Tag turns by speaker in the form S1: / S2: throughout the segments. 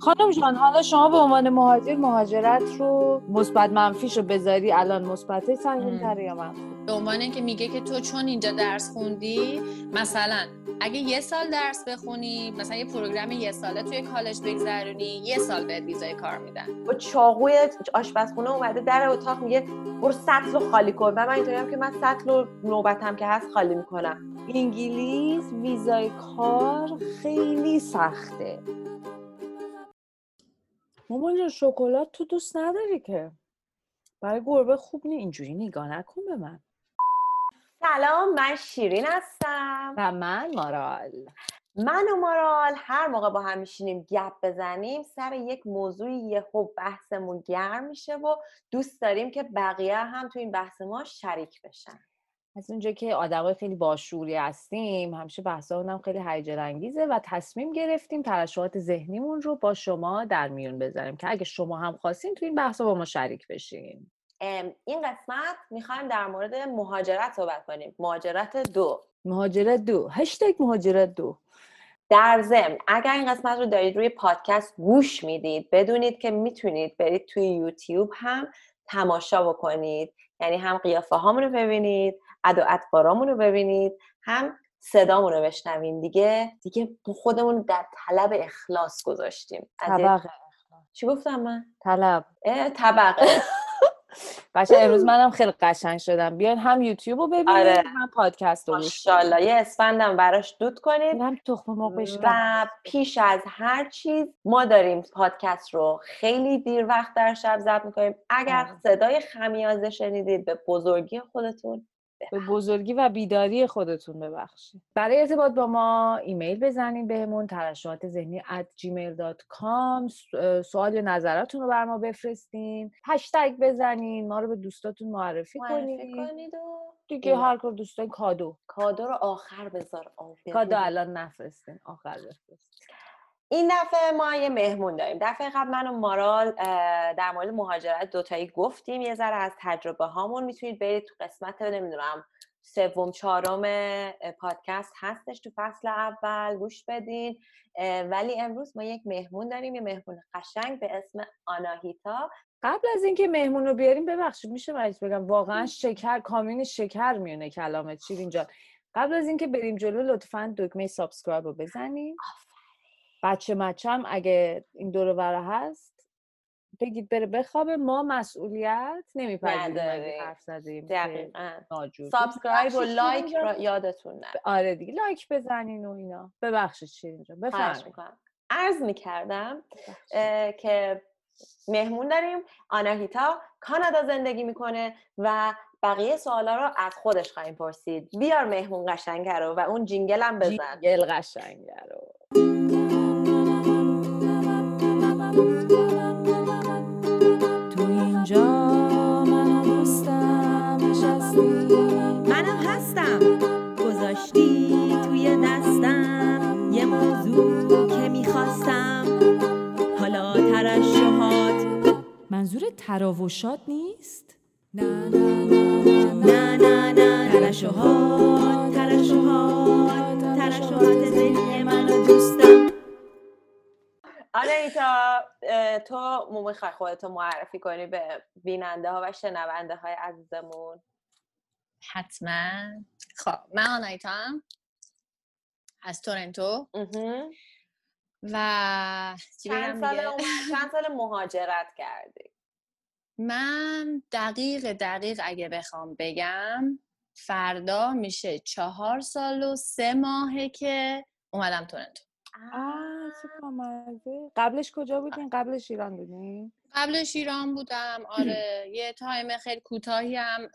S1: خانم جان حالا شما به عنوان مهاجر مهاجرت رو مثبت منفیش رو بذاری الان مثبت سنگین تره یا منفی؟
S2: به عنوان اینکه میگه که تو چون اینجا درس خوندی مثلا اگه یه سال درس بخونی مثلا یه پروگرام یه ساله توی کالج بگذرونی یه سال بهت ویزای کار میدن.
S3: با چاقوی آشپزخونه اومده در اتاق میگه برو سطل رو خالی کن. و من اینطوریم که من سطل رو نوبتم که هست خالی می‌کنم.
S1: انگلیس ویزای کار خیلی سخته. مامان جان شکلات تو دوست نداری که. برای گربه خوب نی اینجوری نگاه نکن به من.
S3: سلام من شیرین هستم.
S1: و من مارال.
S3: من و مارال هر موقع با هم میشینیم گپ بزنیم سر یک موضوعی یهو بحثمون گرم میشه و دوست داریم که بقیه هم تو این بحث ما شریک بشن.
S1: از اونجا که آدمای خیلی باشوری هستیم همیشه بحثا هم خیلی هیجان انگیزه و تصمیم گرفتیم ترشحات ذهنیمون رو با شما در میون بذاریم که اگه شما هم خواستین تو این بحثا با ما شریک بشین.
S3: این قسمت می‌خوایم در مورد مهاجرت صحبت کنیم. مهاجرت دو.
S1: مهاجرت دو. هشتگ مهاجرت دو.
S3: در ضمن اگر این قسمت رو دارید روی پادکست گوش می‌دید بدونید که می‌تونید برید توی یوتیوب هم تماشا بکنید. یعنی هم قیافه هامون رو ببینید ادا اطوارامون رو ببینید هم صدامون رو بشنوین دیگه. دیگه خودمون در طلب اخلاص گذاشتیم.
S1: طبق
S3: چی گفتم من؟
S1: طلب.
S3: طبقه
S1: بچه امروز منم خیلی قشنگ شدم. بیاین هم یوتیوب رو ببینید آره. هم پادکست رو
S3: ماشاءالله. یه اسفندم براش دود کنید
S1: هم تخم مرغ
S3: و پیش از هر چیز ما داریم پادکست رو خیلی دیر وقت در شب ضبط می‌کنیم. اگر آره. صدای خمیازه شنیدید به بزرگی خودتون
S1: به بزرگی و بیداری خودتون ببخشید. برای ارتباط با ما ایمیل بزنید بهمون ترشحات ذهنی at gmail.com سوال یا نظراتون رو بر ما بفرستین. هشتگ بزنین ما رو به دوستاتون معرفی,
S3: کنید, کنید و
S1: دیگه هر کار دوستان کادو.
S3: کادو رو آخر بذار
S1: کادو الان نفرستین آخر بفرستین
S3: این دفعه ما یه مهمون داریم. دفعه قبل من و مارال در مورد مهاجرت دوتایی گفتیم. یه ذره از تجربه هامون می‌تونید برید تو قسمت نمی‌دونم سوم چهارم پادکست هستش تو فصل اول. گوش بدین. ولی امروز ما یک مهمون داریم. یه مهمون قشنگ به اسم آناهیتا.
S1: قبل از اینکه مهمون رو بیاریم ببخشید میشه من بگم؟ واقعا شکر کامین شکر میونه کلامت. چی اینجا قبل از اینکه بریم جلو لطفا دکمه subscribe رو بزنیم. بچه مچه هم اگه این دور بره هست بگید بره بخوابه ما مسئولیت نمیپذیریم حرف زدیم
S3: دقیقاً. subscribe و like را یادتون نه.
S1: آره دیگه like بزنین و اینا. ببخشید شیرین جان بفرمایید.
S3: عرض می‌کردم که مهمون داریم. آناهیتا کانادا زندگی می‌کنه و بقیه سوالا رو از خودش خواهیم پرسید. بیار مهمون قشنگه رو و اون jingle هم بزن.
S1: jingle قشنگه رو.
S4: اینجا منو دوستم نشستی؟ منم هستم. گذاشتی توی دستم یه موضوع که می‌خواستم. حالا ترشوهات منظور تراوشات نیست؟ نه نه نه نه نه. ترشوهات ترشوهات ترشوهات ذهنی
S3: آنایتا تو می‌خوای خودتو معرفی کنی به بیننده ها و شنونده های عزیزمون.
S2: حتما. خب من آنایتا هم از تورنتو. و
S3: چند سال, چند سال مهاجرت کردی؟
S2: من دقیق دقیق اگه بخوام بگم فردا میشه چهار سال و سه ماهه که اومدم تورنتو.
S1: قبلش کجا بودین؟ قبلش ایران بودین؟
S2: قبلش ایران بودم. آره یه time خیلی کوتاهی هم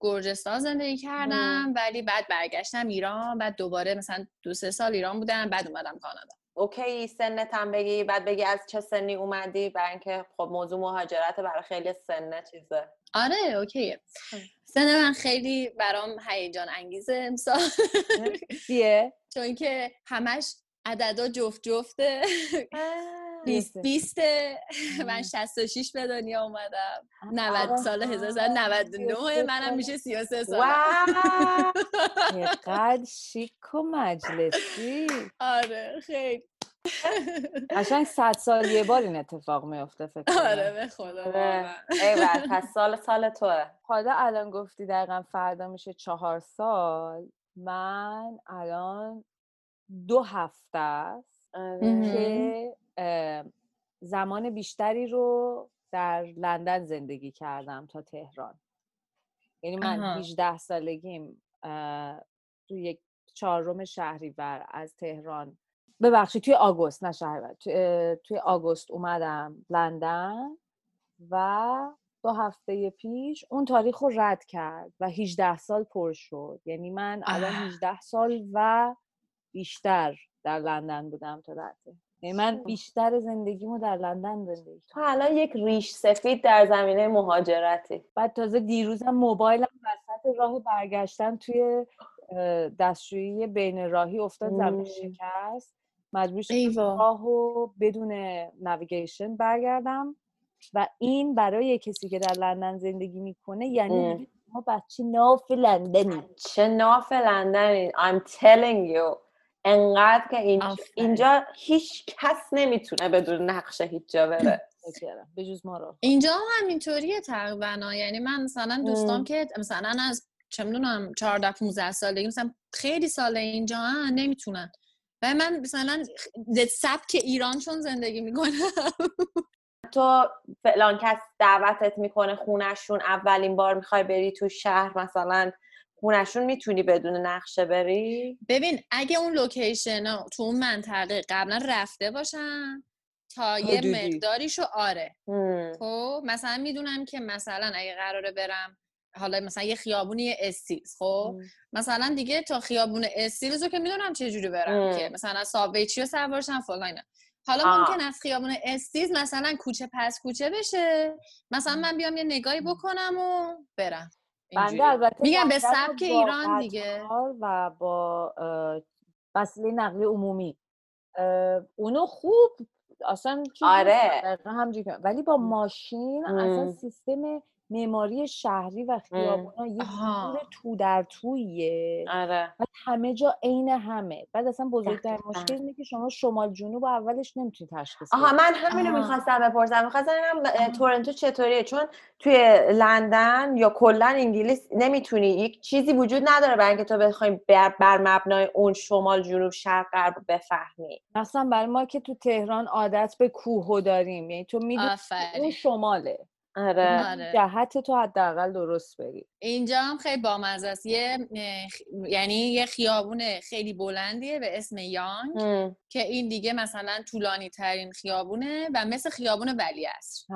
S2: گرجستان زندگی کردم ولی بعد برگشتم ایران بعد دوباره مثلا دو سه سال ایران بودم بعد اومدم کانادا.
S3: okay سنت هم بگی بعد بگی از چه سنی اومدی؟ برای اینکه خب موضوع مهاجرت برای خیلی سنه چیزه.
S2: آره okay ه سن من خیلی برام هیجان انگیزه امسال.
S1: چیه؟
S2: چون که همش عددا جفت جفته بیست بیسته من 66 به دنیا اومدم. 90 سال 1999 منم میشه 33 سال
S1: چقدر شیک و مجلسی.
S2: آره خیلی.
S1: قشنگ صد سال یه بار این اتفاق میفته فکر
S2: آره به خدا
S3: آره. پس سال سال توه.
S1: حالا الان گفتی دقیقا فردا میشه چهار سال. من الان دو هفته است که زمان بیشتری رو در لندن زندگی کردم تا تهران. یعنی من 18 سالگیم توی یک چهارم شهریور از تهران. ببخشید توی آگوست نه شهریور توی آگوست اومدم لندن و دو هفته پیش اون تاریخ رو رد کرد و 18 سال پر شد. یعنی من الان 18 سال و بیشتر در لندن بودم تا رده یعنی من بیشتر زندگیمو در لندن زندگی
S3: تو الان یک ریش سفید در زمینه مهاجرتی.
S1: بعد تازه دیروزم موبایلم وسط راه برگشتن توی دستشویی بین راهی افتاد زمین شکست. مجبور شدم راهو بدون نویگیشن برگردم. و این برای کسی که در لندن زندگی می‌کنه یعنی ما بچه ناف لندنی.
S3: چه ناف لندنی. I'm telling you. انقدر که اینجا, اینجا هیچ کس نمی‌تونه بدون نقشه هیچ جا بره.
S1: به جز ما رو.
S2: اینجا هم همینطوریه تقریبا. یعنی من مثلا دوستام که مثلا از چه می‌دونم 14 15 سالگی مثلا خیلی سال اینجا هم نمی‌تونن. و من مثلا سبک ایران چون زندگی می‌کنم.
S3: تو فلان کس دعوتت می‌کنه خونشون اولین بار می‌خوای بری تو شهر مثلا خونشون می‌تونی بدون نقشه بری؟
S2: ببین اگه اون location تو اون منطقه قبلا رفته باشن تا یه مقداریشو آره. خب مثلا می‌دونم که مثلا اگه قراره برم حالا مثلا یه خیابونی Steeles خب؟ مثلا دیگه تا خیابون Steeles رو که می‌دونم چه جوری برم که مثلا subway چی رو سوارشم فلان حالا ممکن از خیابون Steeles مثلا کوچه پس کوچه بشه. مثلا من بیام یه نگاهی بکنم و برم.
S1: بنده البته
S2: میگم به سبک ایران دیگه.
S1: و با وسیله نقلیه عمومی. اونو خوب اصلا
S3: آره.
S1: ولی با ماشین اصلا سیستم معماری شهری و خیابونا یه تو در تویه.
S3: آره.
S1: همه جا عین همه. بعد اصلا بزرگترین مشکل اینه که شما شمال جنوب اولش نمی‌تونی تشخیص
S3: آها من همینو می‌خواستم بپرسم. می‌خواستم اینم تورنتو چطوریه؟ چون توی لندن یا کلا انگلیس نمی‌تونی. یک چیزی وجود نداره برای اینکه تو بخوای بر, بر مبنای اون شمال جنوب شرق غرب بفهمی.
S1: مثلا برای ما که تو تهران عادت به کوهو داریم. یعنی تو می‌دونی اون شماله.
S3: آره.
S1: آره. جهت تو حداقل درست بری
S2: اینجا هم خیلی بامزه است. یه یعنی یه خیابون خیلی بلندیه به اسم یانگ که این دیگه مثلا طولانی ترین خیابونه و مثل خیابون ولی است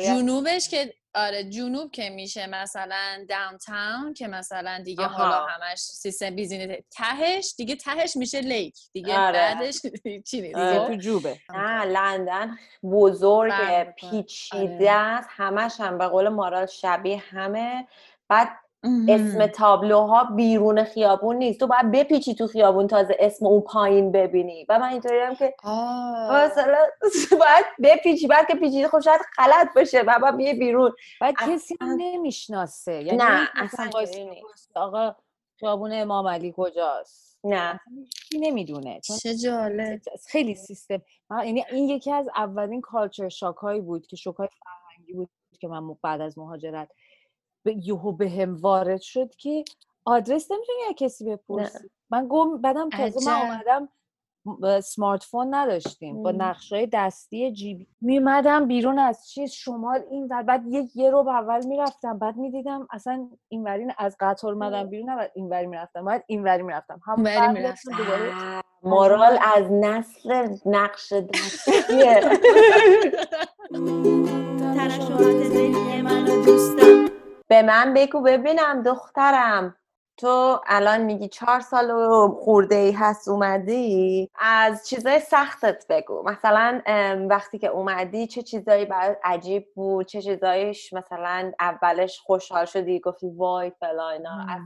S2: جنوبش که آره جنوب که میشه مثلا داون تاون که مثلا دیگه آها. حالا همش سیستم بیزینس تهش دیگه تهش میشه لیک دیگه آره. بعدش چی دیگه
S1: آره. تو جوبه
S3: نه لندن بزرگ پیچیده است همش هم به قول مارال شبیه همه بعد اسم تابلوها بیرون خیابون نیست. تو باید بپیچی تو خیابون تازه اسم اون پایین ببینی. و من اینطوری هم که مثلا باید بپیچی. بعد که پیچیده خب شاید غلط باشه. و باید بیه بیرون.
S1: بعد کسی هم نمی‌شناسه. یعنی
S3: نه اصلا
S1: آقا خیابون امام علی کجاست؟
S3: نه.
S1: نمی‌دونه.
S2: چه جالب.
S1: خیلی سیستم. یعنی این یکی از اولین کالچر شاک هایی بود که شوک های فرهنگی بود که من بعد از مهاجرت یهو به هم وارد شد که آدرس نمی‌تونی کسی بپرسی. من گم بعدم تازه من اومدم سمارت فون نداشتیم. با نقشه دستی جیبی میمدم بیرون از چیز شمال این و بعد یک یه رو اول می‌رفتم بعد می‌دیدم اصلا اینورین از قطار اومدم بیرون و اینوری می‌رفتم بعد اینوری می‌رفتم.
S2: هم می‌رفتم
S3: مورال از نسل نقش دستیه. منو دوستم. به من بگو ببینم دخترم. تو الان میگی چهار سال و خورده ای هست اومدی؟ از چیزای سختت بگو. مثلا وقتی که اومدی چه چیزایی برات عجیب بود؟ چه چیزایش مثلا اولش خوشحال شدی؟ گفتی وای فلاینا از,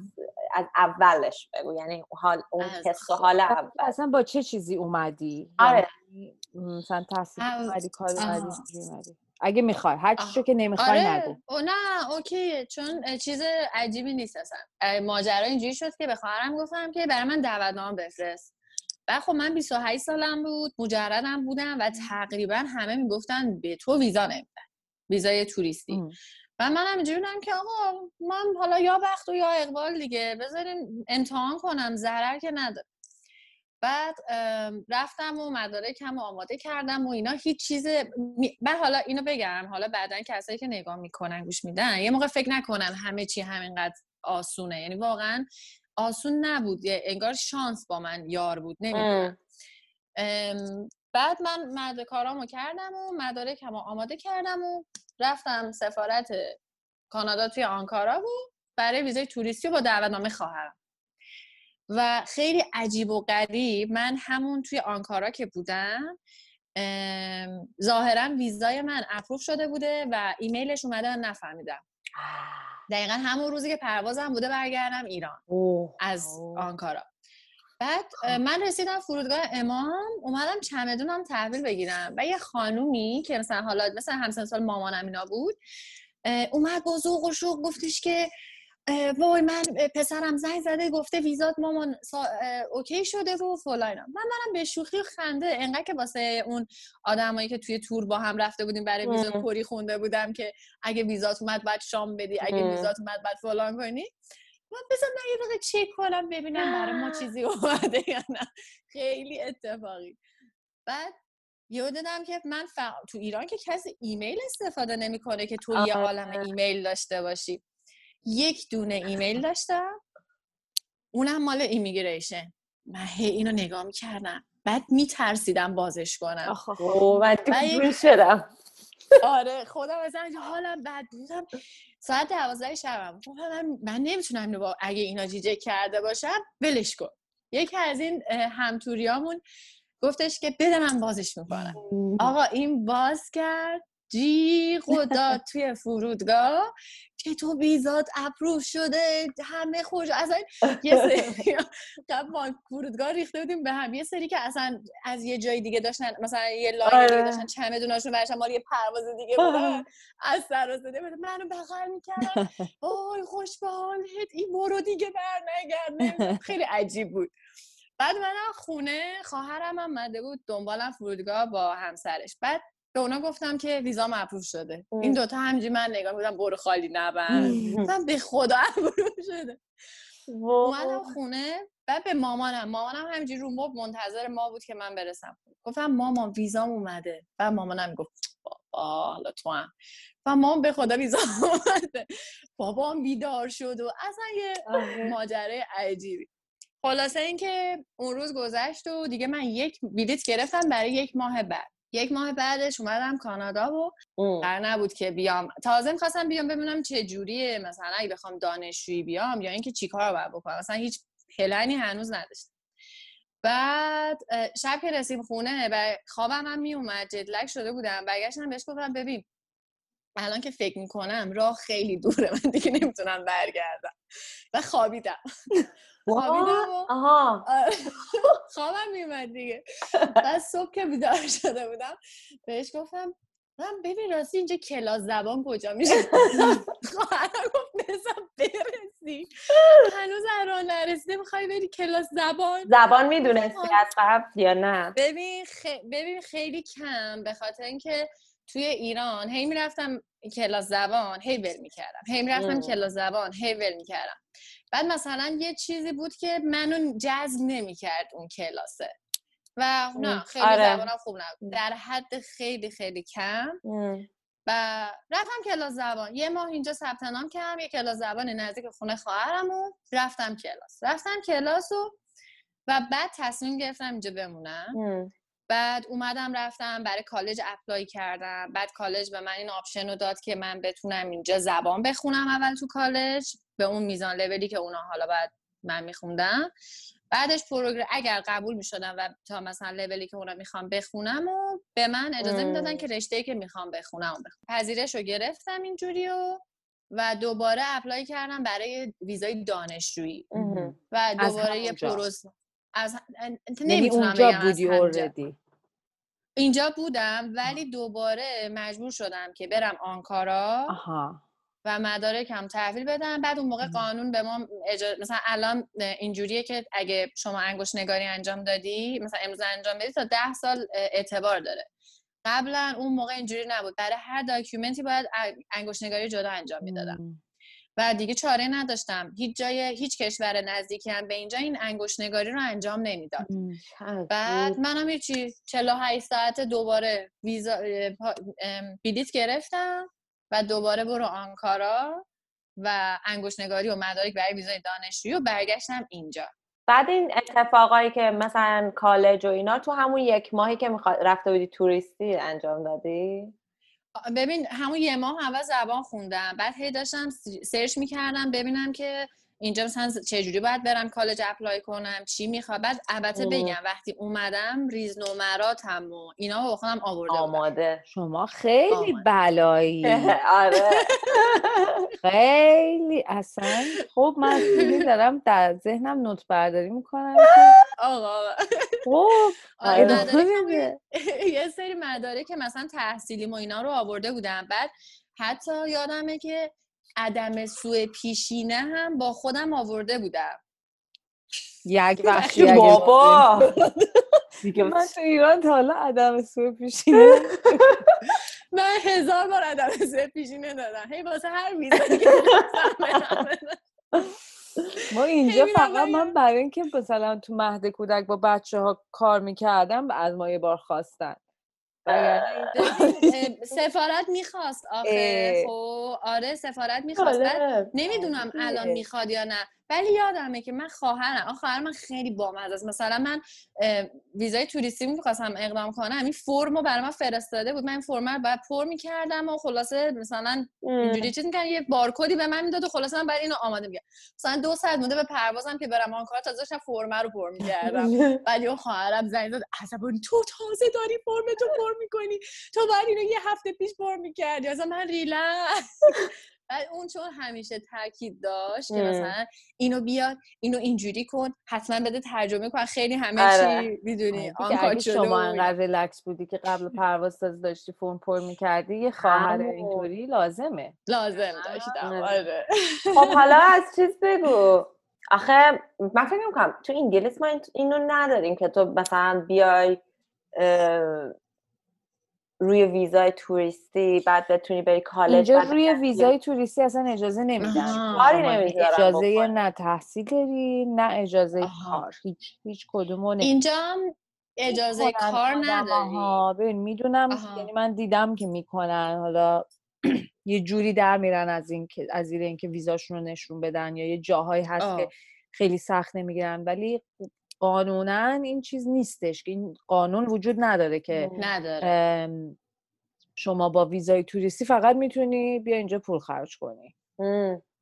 S3: از اولش بگو. یعنی حال اون حس حال اول.
S1: اصلا با چه چیزی اومدی؟
S3: آره.
S1: یعنی مثلا تحصیل اومدی کار اومدی؟ اگه می‌خوای. هر چیزی که نمی‌خوای
S2: آره.
S1: نگو.
S2: او نه اوکی. چون چیز عجیبی نیست اصلا. ماجرا اینجوری شد که به خواهرم گفتم که برای من دعوتنامه بفرست. و خب من 28 سالم بود مجردم بودم و تقریبا همه می‌گفتن به تو ویزا نمیدن ویزای توریستی. و من هم بودم که آقا من حالا یا بخت و یا اقبال دیگه. بذاریم امتحان کنم. ضرر که نداره. بعد رفتم و مدارکم آماده کردم و اینا هیچ چیز من حالا اینو بگم حالا بعدا کسایی که نگاه می‌کنن گوش میدن یه موقع فکر نکنن همه چی همینقدر آسونه. یعنی واقعا آسون نبود انگار شانس با من یار بود نمی‌دونم. بعد من مرد کارامو کردم و مدارکم آماده کردم و رفتم سفارت کانادا توی آنکارا بود برای ویزای توریستی و با دعوتنامه خواهرم. و خیلی عجیب و غریب من همون توی آنکارا که بودم ظاهرا ویزای من اپروف شده بوده و ایمیلش اومده من نفهمیدم. دقیقا همون روزی که پروازم بوده برگردم ایران از آنکارا. بعد خب. من رسیدم فرودگاه امام اومدم چمدونم تحویل بگیرم و یه خانومی که مثلا حالا مثلا همسن سال مامانم اینا بود اومد با ذوق و شوق گفتش که وای من پسرم زنگ زده گفته ویزات مامان اوکی شده و فلان من منم به شوخی و خنده انقدر که واسه اون آدمایی که توی تور با هم رفته بودیم برای ویزا پری خونده بودم که اگه ویزات اومد بعد شام بدی اگه ویزات اومد بعد فلان کنی. من بذار من یه دقیقه چک کنم ببینم برای ما چیزی اومده یا نه. خیلی اتفاقی. بعد یه دیدم که من تو ایران که کسی ایمیل استفاده نمی‌کنه که تو یه آره. عالم ایمیل داشته باشی. یک دونه ایمیل داشتم. اونم مال immigration. من هی اینو نگاه می‌کردم. بعد میترسیدم بازش کنم.
S3: و شدم.
S2: آره خودم از حالم بد بودم. ساعت دوازده شبم. من, من نمی‌تونم اینو با اگه اینا جیجه کرده باشم ولش کن. یکی از این همتوریامون گفتش که بده من بازش می‌کنم. آقا این باز کرد. جی خدا توی فرودگاه. که تو ویزات اپروف شده همه خوش اصلا یه سری قبل فرودگاه ریخته بودیم به هم. یه سری که اصلا از یه جای دیگه داشتن مثلا یه line دیگه آره. داشتن چمدوناشون برشن مال یه پرواز دیگه بودن. از سر و منو بغل می‌کردن وای خوش به حالت این برو دیگه بر خیلی عجیب بود. بعد من خونه خواهرم هم اومده بود دنبالم فرودگاه با همسرش. بعد به اونا گفتم که ویزا approve شده. این دوتا همجی من نگاه بودم برو خالی نبند. گفتم به خدا approve شده. اومدم خونه بعد به مامانم. مامانم همینجوری رو مب منتظر ما بود که من برسم گفتم مامان ویزام اومده. بعد مامانم گفت بابا حالا تو هم. و مامان به خدا ویزا اومده. بابام بیدار شد و اصلا یه آره. ماجره عجیبی. خلاصه اینکه اون روز گذشت و دیگه من یک بلیط گرفتم برای یک ماه بعد. یک ماه بعدش اومدم کانادا و قرار نبود که بیام. تازه می‌خواستم بیام ببینم چه جوریه. مثلا اگه بخوام دانشجویی بیام یا اینکه چیکار باید بکنم. مثلا هیچ پلنی هنوز نداشتم. بعد شب که رسیم خونه و خوابم هم میومد جدلک شده بودم. برگشتم بهش گفتم ببین الان که فکر می‌کنم راه خیلی دوره. من دیگه نمی‌تونم برگردم. و خوابیدم. خوابیدم آها. آره. خوابم میومد دیگه. بعد صبح که بیدار شده بودم بهش گفتم من ببین راستی اینجا کلاس زبان کجا میشه؟ خواهرم گفت بزن برسی. هنوز راه نرسیده می‌خوای بری کلاس زبان؟
S3: زبان می‌دونستی از قبل یا نه؟
S2: ببین, ببین خیلی کم به خاطر اینکه توی ایران هی می‌رفتم کلاس زبان هی ول می‌کردم. هی می‌رفتم کلاس زبان هی ول می‌کردم. بعد مثلا یه چیزی بود که منو جذب نمی‌کرد اون کلاسه. و نه خیلی آره. زبانم خوب نبود. در حد خیلی خیلی کم. و رفتم کلاس زبان. یه ماه اینجا ثبت نام کردم یه کلاس زبان نزدیک خونه خواهرم و رفتم کلاس. رفتم کلاس و و بعد تصمیم گرفتم اینجا بمونم. بعد اومدم رفتم برای کالج apply کردم. بعد کالج به من این option رو داد که من بتونم اینجا زبان بخونم اول تو کالج به اون میزان لولی که اونا حالا بعد من میخوندم. بعدش program اگر قبول می‌شدم و تا مثلا لولی که اونا می‌خوام بخونم و به من اجازه می‌دادن که رشته که می‌خوام بخونم و بخونم. پذیرش رو گرفتم اینجوری و و دوباره اپلای کردم برای ویزای دانشجویی. و دوباره یه پروس از
S1: یعنی نمی‌تونم بگم بودی
S2: اینجا بودم ولی دوباره مجبور شدم که برم آنکارا
S1: آها.
S2: و مدارکم تحویل بدم. بعد اون موقع قانون به ما مثلا الان اینجوریه که اگه شما انگوش نگاری انجام دادی مثلا امروز انجام بدی تا ده سال اعتبار داره. قبلا اون موقع اینجوری نبود. برای هر داکیومنتی باید انگوش نگاری جدا انجام می‌دادم. و دیگه چاره نداشتم. هیچ جای هیچ کشور نزدیکی هم به اینجا این انگوش نگاری رو انجام نمی‌داد. بعد منم هیچی 48 ساعت دوباره ویزا بلیت گرفتم و دوباره برو آنکارا و انگوش نگاری و مدارک برای ویزای دانشجویی و برگشتم اینجا.
S3: بعد این اتفاقایی که مثلا کالج و اینا تو همون یک ماهی که رفته بودی توریستی انجام دادی؟
S2: ببین همون یه ماه اول زبان خوندم. بعد هی داشتم search می‌کردم ببینم که اینجا مثلا چجوری باید برم کالج apply کنم؟ چی می‌خواد بعد البته بگم وقتی اومدم ریز نمراتم و اینا رو خودم آورده
S3: آماده.
S1: شما خیلی بلایی.
S3: آره.
S1: خیلی اصلا خب من دارم در ذهنم نوت برداری می‌کنم
S2: آقا.
S1: خب
S2: آره یه سری مدارک که مثلا تحصیلی و اینا رو آورده بودم. بعد حتی یادمه که عدم سوء پیشینه هم با خودم آورده بودم.
S1: یک وقتی
S3: بابا.
S1: من تو ایران تا حالا عدم سوء پیشینه
S2: من هزار بار عدم سوء پیشینه دادم. هی واسه هر ویزایی که
S1: ما اینجا فقط من برای اینکه مثلا تو مهد کودک با بچه ها کار می‌کردم از ما یه بار خواستن.
S2: سفارت می‌خواست آخه. خب آره سفارت می‌خواست. نمی‌دونم الان می‌خواد یا نه. ولی یادمه که من خواهرم خواهر من خیلی بامزه است. مثلا من ویزای توریستی می‌خواستم اقدام کنم. این فرمو برای من فرستاده بود. من این فرم رو باید پر می‌کردم و خلاصه مثلا اینجوری چیز می‌کردم. یه بارکدی به من می‌داد و خلاصه من بعد اینو آماده میگه مثلا دو ساعت مونده به پروازم که برم آنکارا. تازه داشتم فرم رو پر می‌کردم. بعد یه خواهرم زنگ داد عصبانی تو تازه داری فرم تو پر می‌کنی. تو باید اینو یه هفته پیش پر می‌کردی. مثلا من ریلکس. بعد اون چون همیشه تاکید داشت که مثلا اینو بیاد اینو اینجوری کن حتما بده ترجمه کن. خیلی همه آره. چی می‌دونی.
S1: آن شما انقدر ریلکس بودی که قبل پرواز داشتی فرم پر می‌کردی یه خواهر اینطوری لازمه.
S2: لازم داشتم. آره.
S3: خب حالا از چیز بگو. آخه من فکر می‌کنم تو انگلیس ما اینو نداریم که تو مثلا بیای روی ویزای توریستی بعد بتونی بری کالج
S1: اینجا روی ویزای توریستی اصلا اجازه نمیدن.
S3: کاری
S1: اجازه نه تحصیل داری نه اجازه کار. هیچ هیچ کدومو
S2: اینجا اجازه کار نداری.
S1: ببین می‌دونم یعنی من دیدم که می‌کنن. حالا یه جوری در میرن از این که از اینکه ویزاشون رو نشون بدن یا یه جاهایی هست که خیلی سخت نمی‌گیرن. ولی قانونا این چیز نیستش که این قانون وجود نداره که
S2: نداره.
S1: شما با ویزای توریستی فقط می‌تونی بیا اینجا پول خرج کنی.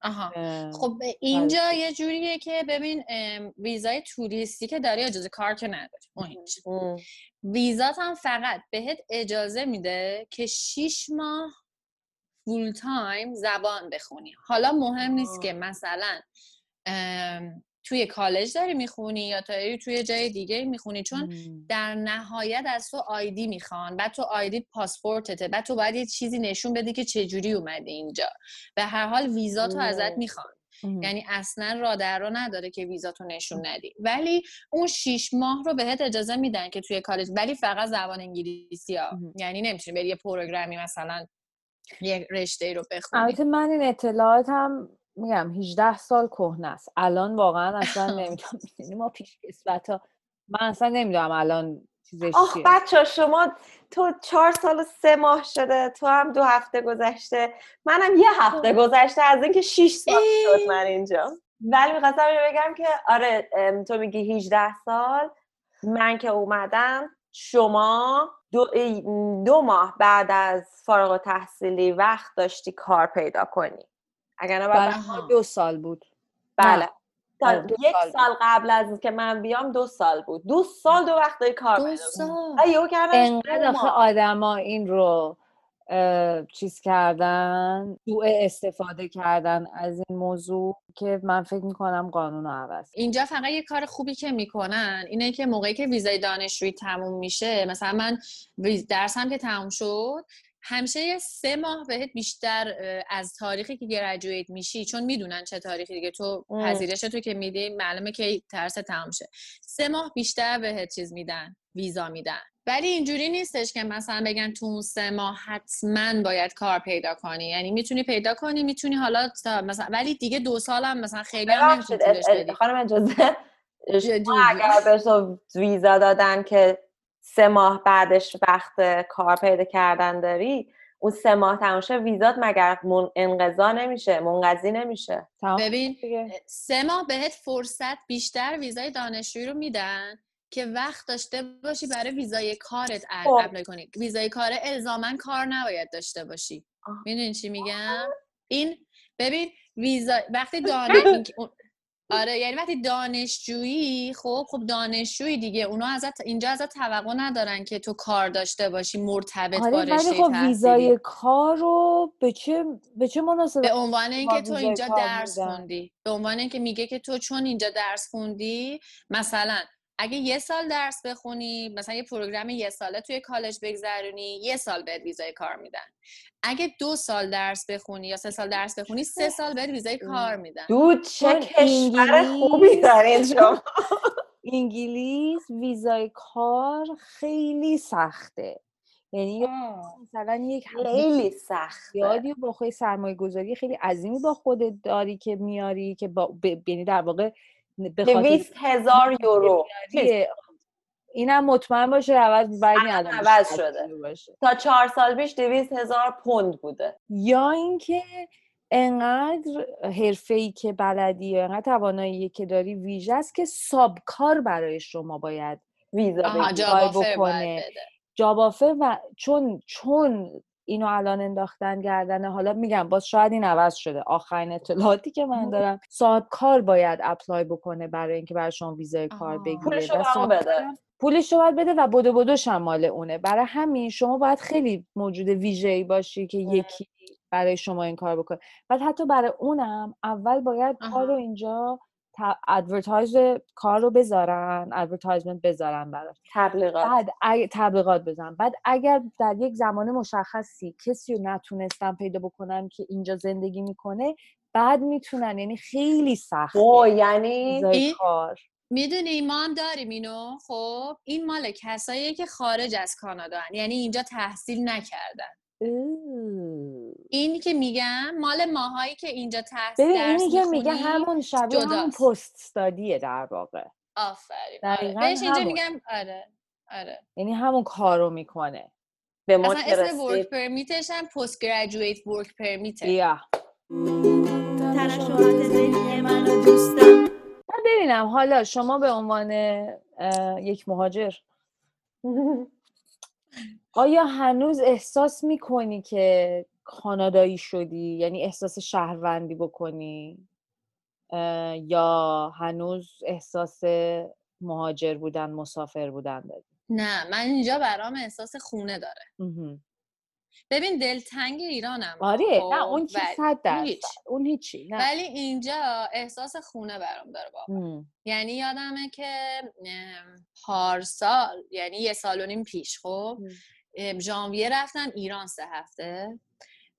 S2: آها. خب اینجا یه جوریه که ببین ویزای توریستی که داری اجازه کار که نداری. ویزات هم فقط بهت اجازه میده که شیش ماه full time زبان بخونی. حالا مهم نیست که مثلا توی کالج داری می‌خونی یا تا توی جای دیگه می‌خونی؟ چون در نهایت از تو ID می‌خوان بعد تو ID پاسپورتته بعد تو باید یه چیزی نشون بدی که چجوری اومدی اینجا به هر حال ویزا تو ازت می‌خوان. یعنی اصلا راه در رو نداره که ویزا تو نشون ندی. ولی اون شیش ماه رو بهت اجازه میدن که توی کالج ولی فقط زبان انگلیسی ها. یعنی نمی‌تونی بری یه پروگرامی مثلا یه رشته رو بخونی.
S1: البته من این اطلاعاتم میگم 18 سال کهنه است. الان واقعا اصلا نمی‌دونم. یعنی ما پیش ها من اصلا نمی‌دونم الان چیزش
S3: آخ بچه شما تو چهار سال و سه ماه شده تو هم دو هفته گذشته منم یه هفته گذشته از اینکه 6 سال شد من اینجا. ولی می‌خواستم بگم که آره تو میگی 18 سال من که اومدم شما دو, دو ماه بعد از فارغ تحصیلی وقت داشتی کار پیدا کنی. اگر
S1: نه دو سال بود.
S3: بله. آره، یک سال, قبل از که من بیام دو سال بود. دو سال دو وقت کار
S2: دو سال.
S1: انقدر آخه آدما این رو چیز کردن دو استفاده کردن از این موضوع که من فکر می‌کنم قانون عوض
S2: اینجا فقط یه کار خوبی که می‌کنن اینه که موقعی که ویزای دانشجویی تموم میشه مثلا من درسم که تموم شد همیشه سه ماه بهت بیشتر از تاریخی که گرجویت میشی چون می‌دونن چه تاریخی دیگه. تو پذیرش تو که میدی معلومه که ترس تمام شه. سه ماه بیشتر بهت چیز میدن ویزا میدن. ولی اینجوری نیستش که مثلا بگن تو اون سه ماه حتما باید کار پیدا کنی. یعنی می‌تونی پیدا کنی می‌تونی حالا مثلا ولی دیگه دو سالم مثلا خیلی هم
S3: خانم اجازه. اگر به ویزا دادن که سه ماه بعدش وقت کار پیدا کردن داری اون سه ماه تماشه ویزات مگر من انقضا نمیشه منقضی نمیشه.
S2: ببین سه ماه بهت فرصت بیشتر ویزای دانشجویی رو میدن که وقت داشته باشی برای ویزای کارت اپلای کنی. ویزای کار الزاما کار نباید داشته باشی. می‌دونی چی میگم؟ این ببین ویزا وقتی دانش آره یعنی وقتی دانشجویی خب خب دانشجویی دیگه اونا ازت اینجا ازت توقع ندارن که تو کار داشته باشی مرتبط آره با رشته
S1: خب ویزای کار رو به چه به چه مناسبت
S2: به عنوان اینکه تو اینجا درس خوندی به عنوان اینکه میگه که تو چون اینجا درس خوندی مثلا اگه یه سال درس بخونی مثلا یه پروگرام یه ساله توی کالج بگذرونی یه سال بهت ویزای کار میدن. اگه دو سال درس بخونی یا سه سال درس بخونی سه سال بهت ویزای کار میدن.
S3: دو چه کشور خوبی دارین شما.
S1: انگلیس ویزای کار خیلی سخته. یعنی مثلا یک
S3: خیلی سخت
S1: یادی با خود سرمایه گذاری خیلی عظیمی با خودت داری که میاری که با یعنی در واقع
S3: دویست هزار یورو.
S1: اینم مطمئن باشه عوض باید
S3: عوض شده. تا چهار سال پیش دویست هزار پوند بوده.
S1: یا اینکه انقدر حرفه ای که بلدی یا انقدر توانایی که داری ویژه است که سابکار برای شما باید
S3: ویزا
S1: بکنه. جابافه و چون چون اینو الان انداختن گردنه حالا میگم باز شاید این عوض شده. آخرین اطلاعاتی که من دارم صاحب کار باید اپلای بکنه برای اینکه برای شما ویزای کار بگیره.
S3: پولش رو بده.
S1: پولش رو باید بده و بدو بدو مال اونه. برای همین شما باید خیلی موجود ویژه‌ای باشی که یکی برای شما این کار بکنه. بعد حتی برای اونم اول باید کار رو اینجا advertise کار رو بذارن advertisement بذارن براش.
S3: تبلیغات.
S1: بعد تبلیغات بزنن بعد اگر در یک زمان مشخصی کسی رو نتونستن پیدا بکنن که اینجا زندگی می‌کنه بعد می‌تونن. یعنی خیلی سخت
S3: یعنی
S1: کار.
S2: می‌دونی ما هم داریم اینو؟ خب این مال کسایی که خارج از کانادا هن. یعنی اینجا تحصیل نکردن. اینی که میگم مال ماهایی که اینجا تحصیل
S1: ببین اینی که میگه همون شبیه همون پست استادیه در واقع.
S2: آفرین آره. بهش اینجا میگم آره آره.
S1: یعنی همون کارو می‌کنه.
S2: به ما اصلا اسم ورک پرمیتش هم پست گریجویت ورک پرمیته.
S1: یا. منو دوستم. ببینم حالا شما به عنوان یک مهاجر. آیا هنوز احساس می‌کنی که کانادایی شدی؟ یعنی احساس شهروندی بکنی؟ یا هنوز احساس مهاجر بودن مسافر بودن داری؟
S2: نه من اینجا برام احساس خونه داره. ببین دلتنگ ایرانم
S1: آره نه خب، اون که صد درصد اون هیچی نه.
S2: ولی اینجا احساس خونه برام داره بابا یعنی یادمه که پارسال یعنی یه سال و نیم پیش خب ژانویه رفتم ایران سه هفته.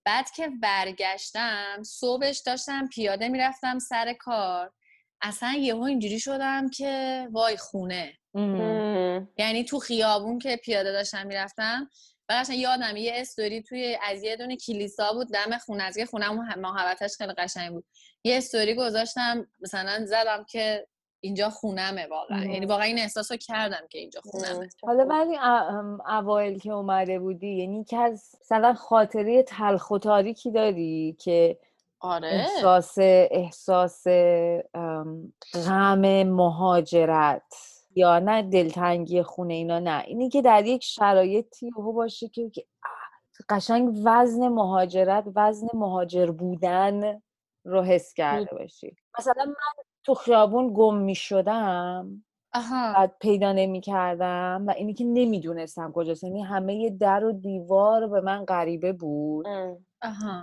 S2: بعد که برگشتم صبحش داشتم پیاده می‌رفتم سر کار. اصلا یهو اینجوری شدم که وای خونه. یعنی تو خیابون که پیاده داشتم می‌رفتم بعد یادم یه استوری توی از یه دونه کلیسا بود دم خونه از یه خونه محوطش خیلی قشنگ بود. یه استوری گذاشتم مثلا زدم که اینجا خونمه واقعا. یعنی واقعا این احساس رو کردم که اینجا خونمه.
S1: حالا ولی اوایل که اومده بودی یعنی که از مثلا خاطره تلخ و تاریکی داری که
S2: آره.
S1: احساس احساس غم مهاجرت یا نه دلتنگی خونه اینا نه. اینی که در یک شرایطی هو باشه که قشنگ وزن مهاجرت وزن مهاجر بودن رو حس کرده باشی. مثلا من تو خیابون گم می شدم بعد پیدا نمی کردم و اینی که نمی‌دونستم کجاست یعنی همه در و دیوار به من غریبه بود.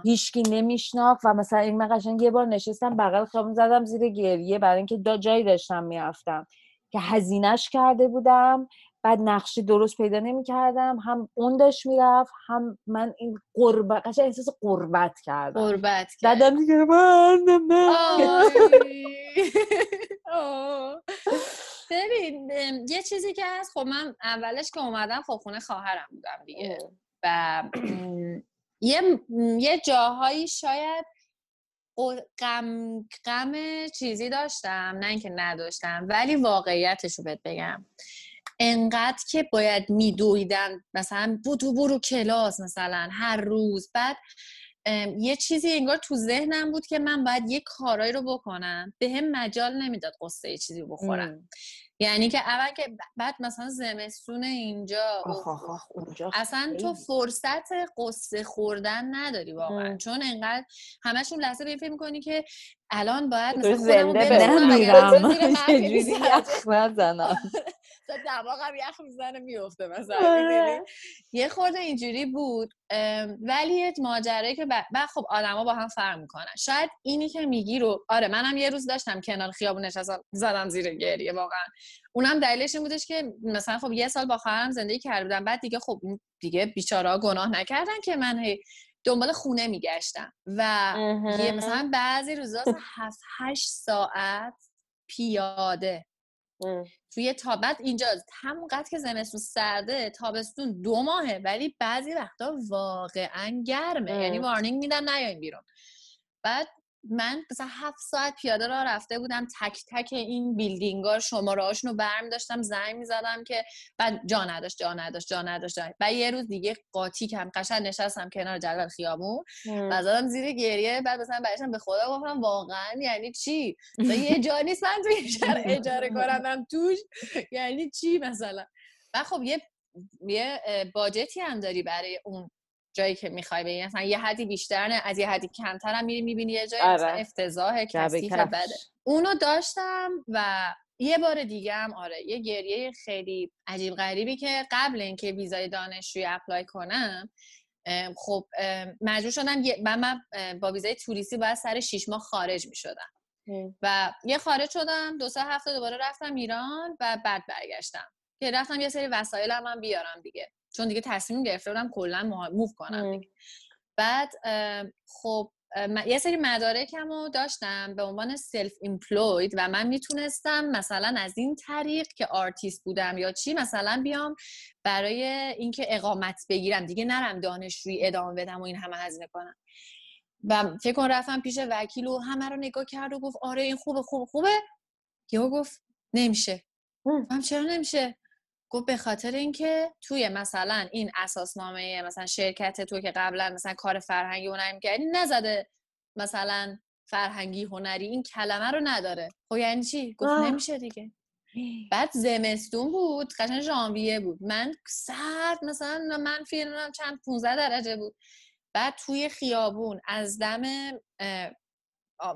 S1: هیچکی نمیشناخت و مثلا این من قشنگ یه بار نشستم بغل خیابون زدم زیر گریه برای اینکه دا جایی داشتم می‌رفتم که هزینهش کرده بودم بعد نقشی درست پیدا نمی‌کردم هم اون داشت می‌رفت هم من این قربت قشنگ احساس قربت کردم.
S2: قربت
S1: دادم دیگه من
S2: ببین یه چیزی که هست خب من اولش که اومدم خب خونه خواهرم بودم دیگه. و یه یه جاهایی شاید غم غم چیزی داشتم نه اینکه نداشتم ولی واقعیتش رو بهت بگم. انقدر که باید میدویدن. مثلا بودو برو کلاس مثلا هر روز. بعد یه چیزی انگار تو ذهنم بود که من باید یه کارایی رو بکنم. به هم مجال نمی‌داد قصه یه چیزی بخورم. یعنی که اول که بعد مثلا زمستون اینجا اصلا تو فرصت قصه خوردن نداری واقعا. چون انقدر همشون لحظه به فکر می‌کنی که الان باید مثلا
S1: زنده یخ نزنم؟
S2: دماغم یخ می‌زنه میفته مثلا آره. یه خورده اینجوری بود. ولی یه ماجره که بعد خب آدما با هم فرق می‌کنن. شاید اینی که میگی رو آره منم یه روز داشتم کنار خیابون نشستم زدم زیر گریه واقعا. اونم دلیلش این بودش که مثلا خب یه سال با خواهرم زندگی کرده بودم. بعد دیگه خب دیگه بیچاره گناه نکردن که من هی دنبال خونه میگشتم. و یه مثلا بعضی روزا هفت هشت ساعت پیاده. توی تابت اینجا همونقدر که زمستون سرده تابستون دو ماهه ولی بعضی وقتا واقعا گرمه. یعنی وارنینگ میدن نیاین بیرون. بعد من مثلا هفت ساعت پیاده را رفته بودم تک تک این بیلدینگار شماره هاشون رو برمی داشتم زنگ می‌زدم که بعد جا نداشت جا نداشت جا نداشت. جا بعد یه روز دیگه قاطی کم قشن نشستم کنار جلال خیابون و زدم زیر گریه. بعد مثلا برشتم به خدا گفتم واقعا یعنی چی؟ یه جا نیست من توی شهر اجاره کنم توش؟ یعنی چی مثلا؟ و خب یه یه باجتی هم داری برای اون جایی که می‌خوای بری. مثلا یه حدی بیشتر نه از یه حدی کمتر هم میری می‌بینی یه جایی مثلا آره. افتضاح کثیف بده. اونو داشتم و یه بار دیگه هم آره یه گریه خیلی عجیب غریبی که قبل اینکه ویزای دانشجویی اپلای کنم خب مجبور شدم من با ویزای توریستی باید سر شیش ماه خارج می شدم و یه خارج شدم دو سه هفته دوباره رفتم ایران و بعد برگشتم. که رفتم یه سری وسایلم هم بیارم دیگه. چون دیگه تصمیم گرفته بودم کلا move کنم دیگه. بعد خب یه سری مدارکم رو داشتم به عنوان self-employed و من می‌تونستم مثلا از این طریق که آرتیست بودم یا چی مثلا بیام برای اینکه اقامت بگیرم. دیگه نرم دانشجویی ادامه بدم و این همه هزینه کنم. و فکر کن رفتم پیش وکیل و همه رو نگاه کرد و گفت آره این خوبه خوبه خوبه. یهو گفت نمیشه. هم چرا نمیشه؟ گفت به خاطر اینکه توی مثلا این اساسنامه مثلا شرکت تو که قبلا مثلا کار فرهنگی هنری می‌کردی نزده مثلا فرهنگی هنری این کلمه رو نداره. خب یعنی چی؟ گفت نمیشه دیگه. بعد زمستون بود قشنگ ژانویه بود. من سرد مثلا من فیلم چند 15 درجه بود. بعد توی خیابون از دم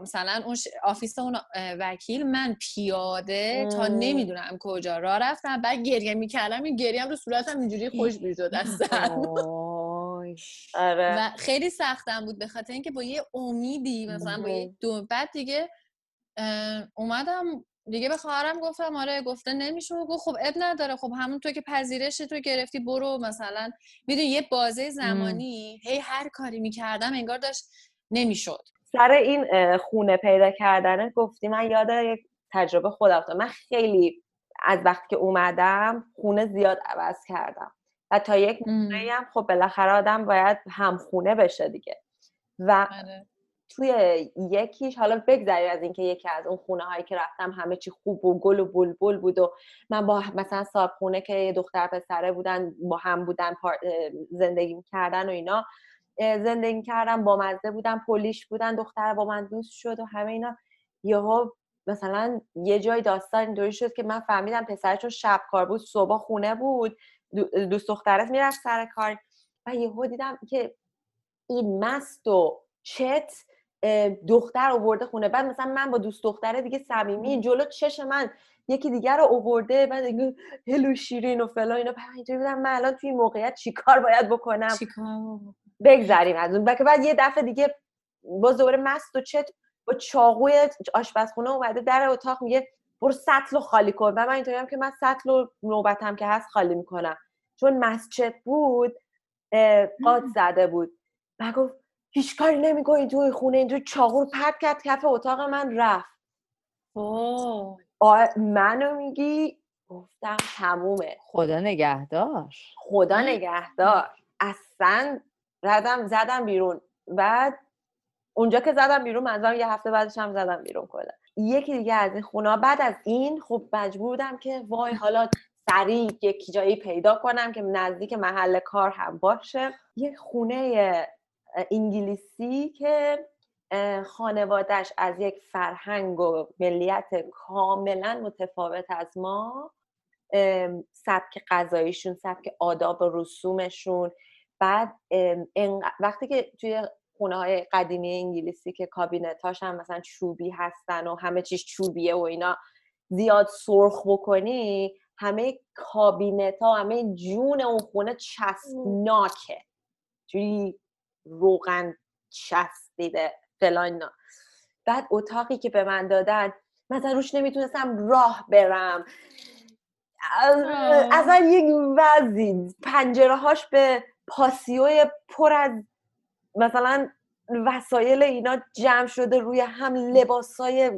S2: مثلا اون آفیس اون وکیل من پیاده تا نمی‌دونم کجا را رفتم. بعد گریه می‌کردم این گریه هم رو صورتم اینجوری خوش می‌شد دستم
S3: آره.
S2: و خیلی سختم بود به خاطر اینکه با یه امیدی مثلا با یه دو بعد دیگه اومدم دیگه به خواهرم گفتم آره گفته نمیشه. گفت خب اب نداره. خب همون تو که پذیرش تو گرفتی برو مثلا. می‌دونی یه بازه زمانی هی هر کاری می‌کردم انگار داشت نمی‌شد.
S3: سر این خونه پیدا کردن گفتی من یاد یک تجربه خودم من خیلی از وقتی که اومدم خونه زیاد عوض کردم و تا یک موقعی هم خب بالاخره آدم باید همخونه بشه دیگه. و آره. توی یکیش حالا بگذری از اینکه یکی از اون خونه هایی که رفتم همه چی خوب و گل و بلبل بود و من با مثلا صاحب خونه که یه دختر پسره بودن با هم بودن زندگی کردن و اینا زندگی کردم با مزه بودم پلیش بودن دختر با من دوست شد و همه اینا. یهو مثلا یه جای داستان اینطوری شد که من فهمیدم پسر چون شب کار بود صبح خونه بود دوست دخترت می‌رفت سر کار. و یهو دیدم که این مست و چت دختر اوورده خونه. بعد مثلا من با دوست دختره دیگه صمیمی جلو چش من یکی دیگر رو اوورده بعد هلو شیرین و فلان اینا. اینجوری بودم من الان توی موقعیت چیکار باید بکنم؟
S2: چیکار
S3: بگذریم از اون. که بعد یه دفعه دیگه باز دوباره مست و چت با چاقوی آشپزخونه اومده در اتاق میگه برو سطل رو خالی کن. و من اینطوری هم که من سطل رو نوبتم که هست خالی می‌کنم. چون مسجد بود قاد زده بود. و گفت هیچ کاری نمی‌کنی توی خونه. اینجور چاقور پرت کرد کف اتاق من رفت. منو میگی؟ گفتم تمومه.
S1: خدا نگهدار.
S3: خدا نگهدار. اصلا زدم زدم بیرون. بعد اونجا که زدم بیرون منظورم یه هفته بعدش هم زدم بیرون کلا. یکی دیگه از این خونه بعد از این خب مجبور بودم که وای حالا سریع یک جایی پیدا کنم که نزدیک محل کار هم باشه. یه خونه انگلیسی که خانوادهش از یک فرهنگ و ملیت کاملا متفاوت از ما. سبک غذاییشون سبک آداب و رسومشون بعد وقتی که توی خونه های قدیمی انگلیسی که کابینتاش هم مثلا چوبی هستن و همه چیز چوبیه و اینا زیاد سرخ بکنی همه کابینت ها همه جون اون خونه چسبناکه. جوری روغن چسبیده فلان بعد اتاقی که به من دادن مثلا روش نمی‌تونستم راه برم. اصلا یک وضعی پنجره هاش به پاسیوی پر از مثلا وسایل اینا جمع شده روی هم لباس های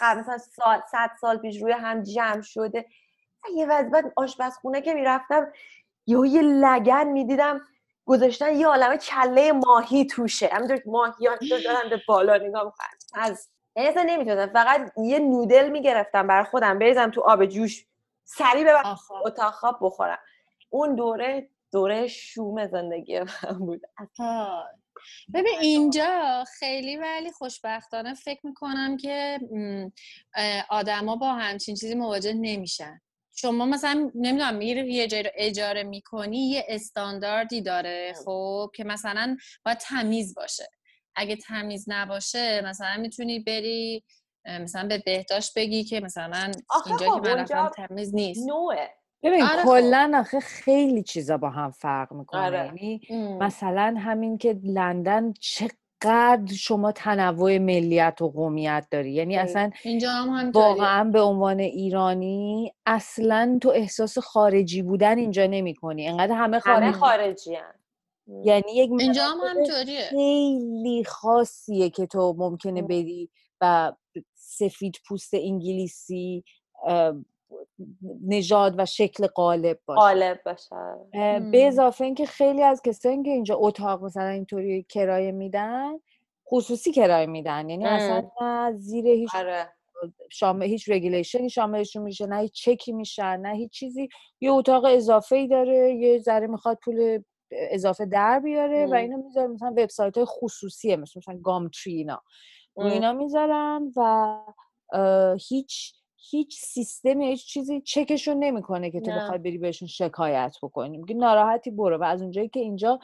S3: مثلا سال صد سال پیش روی هم جمع شده. یه بعد آشپزخونه که می‌رفتم یه یه لگن می‌دیدم گذاشتن یه عالمه کله ماهی توشه. همینطور ماهیان دارن به بالا نگاه از یعنی اصلا نمی‌تونم فقط یه نودل می‌گرفتم برای خودم بریزم تو آب جوش سریع به اتاق خواب بخورم. اون دوره دوره شوم زندگی من بود.
S2: ببین اینجا خیلی ولی خوشبختانه فکر می‌کنم که آدما با همچین چیزی مواجه نمیشن. شما مثلا نمی‌دونم میری یه جایی رو اجاره می‌کنی یه استانداردی داره خب که مثلا باید تمیز باشه. اگه تمیز نباشه مثلا می‌تونی بری مثلا به بهداشت بگی که مثلا اینجا
S3: خب،
S2: که من رفتم تمیز نیست.
S3: نوعه.
S1: ببین آره کلا آخه خیلی چیزا با هم فرق می‌کنه.
S3: آره.
S1: یعنی مثلا همین که لندن چقدر شما تنوع ملیت و قومیت داری. یعنی اصلا
S2: اینجا هم
S1: واقعا به عنوان ایرانی اصلا تو احساس خارجی بودن اینجا نمی کنی انقدر همه خارجی
S3: همه خارجی. هم.
S1: یعنی یک
S2: اینجا هم همطوریه
S1: خیلی خاصیه که تو ممکنه بری و سفید پوست انگلیسی نژاد و شکل قالب باشه.
S3: قالب باشه.
S1: به اضافه اینکه خیلی از کسایی که اینجا اتاق مثلا اینطوری کرایه میدن خصوصی کرایه میدن. یعنی اصلا نه زیر هیچ
S3: آره.
S1: شامل هیچ رگولیشنی شاملشون میشه نه هیچ چکی میشن نه هیچ چیزی. یه اتاق اضافه ای داره یه ذره می‌خواد پول اضافه در بیاره و اینو می‌ذاره مثلا وبسایت های خصوصیه مثل مثلا گامتری اینا. اینا می‌ذارن و هیچ هیچ سیستمی هیچ چیزی چکشون نمی‌کنه که تو بخوای بری بهشون شکایت بکنی. میگه ناراحتی برو. و از اونجایی که اینجا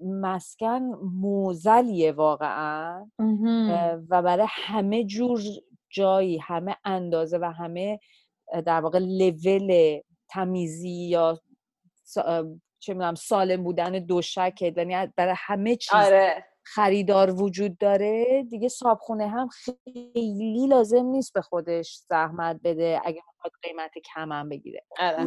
S1: مسکن موزلیه واقعا. و برای همه جور جایی همه اندازه و همه در واقع لول تمیزی یا چه می‌دونم سالم بودن دوشکه یعنی برای همه چیز.
S3: آره.
S1: خریدار وجود داره دیگه صابخونه هم خیلی لازم نیست به خودش زحمت بده اگه می‌خواد قیمت کم هم بگیره
S3: آره.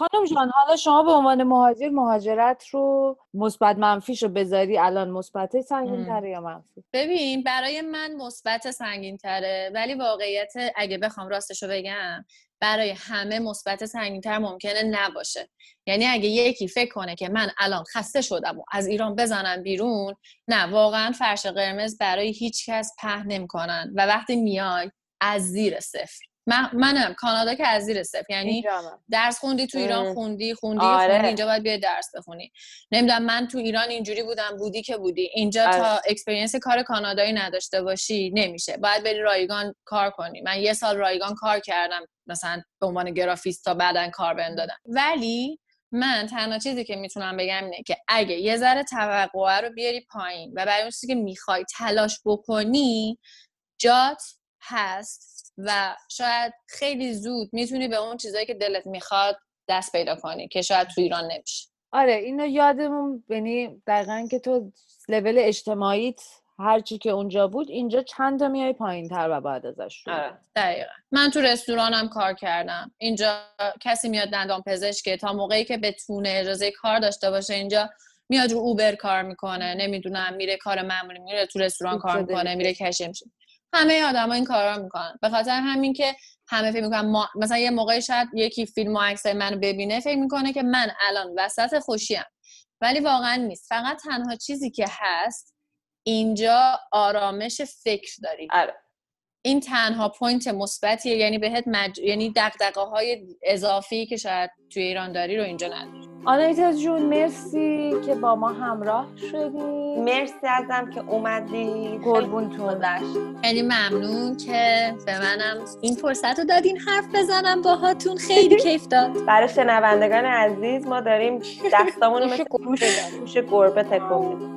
S1: خانم جان حالا شما به عنوان مهاجر مهاجرت رو مثبت منفیش رو بذاری الان مثبت سنگین تره یا منفی؟
S2: ببین برای من مثبت سنگین تره ولی واقعیت اگه بخوام راستش رو بگم برای همه مثبت سنگینتر ممکنه نباشه. یعنی اگه یکی فکر کنه که من الان خسته شدم و از ایران بزنم بیرون نه واقعا فرش قرمز برای هیچ کس په نمی‌کنن. و وقتی میای از زیر صفر. من منم. کانادا که از زیر صفر. یعنی درس خوندی تو ایران خوندی خوندی
S3: آره.
S2: خوندی اینجا باید بیای درس بخونی. نمی‌دونم من تو ایران اینجوری بودم بودی که بودی. اینجا آره. تا experience کار کانادایی نداشته باشی نمیشه. باید بری رایگان کار کنی. من یه سال رایگان کار کردم. مثلا به عنوان گرافیست تا بعدا کار بهم دادن. ولی من تنها چیزی که می‌تونم بگم اینه که اگه یه ذره توقعه رو بیاری پایین و برای اون چیزی که می‌خوای تلاش بکنی جات هست. و شاید خیلی زود می‌تونی به اون چیزایی که دلت می‌خواد دست پیدا کنی که شاید تو ایران نمیشه.
S1: آره اینو یادمون یعنی دقیقا که تو لول اجتماعیت هرچی که اونجا بود اینجا چند تا میای پایین تر و بعد ازش
S3: آره.
S2: دقیقا. من تو رستورانم کار کردم. اینجا کسی میاد دندان پزشکه تا موقعی که بتونه اجازه کار داشته باشه اینجا میاد رو اوبر کار می‌کنه. نمی‌دونم میره کار معمولی میره تو رستوران کار می‌کنه میره کشم میشه. همه آدما این کارا می‌کنن. به خاطر همین که همه فکر می‌کنن ما... مثلا یه موقعی شاید یکی فیلم و عکسای منو ببینه فکر می‌کنه که من الان وسط خوشیم. ولی واقعا نیست. فقط تنها چیزی که هست اینجا آرامش فکر داری
S3: آره.
S2: این تنها point مثبتیه یعنی بهت مج... یعنی دغدغه های اضافی که شاید توی ایران داری رو اینجا نداری.
S1: آنایتا جون مرسی که با ما همراه شدی.
S3: مرسی ازم که اومدی.
S1: قربون تو.
S2: خیلی ممنون که به منم این فرصت رو دادین حرف بزنم باهاتون. خیلی کیف داد.
S3: برای شنوندگان عزیز ما داریم دستامون رو مثل گوش. گربه تکون میدیم.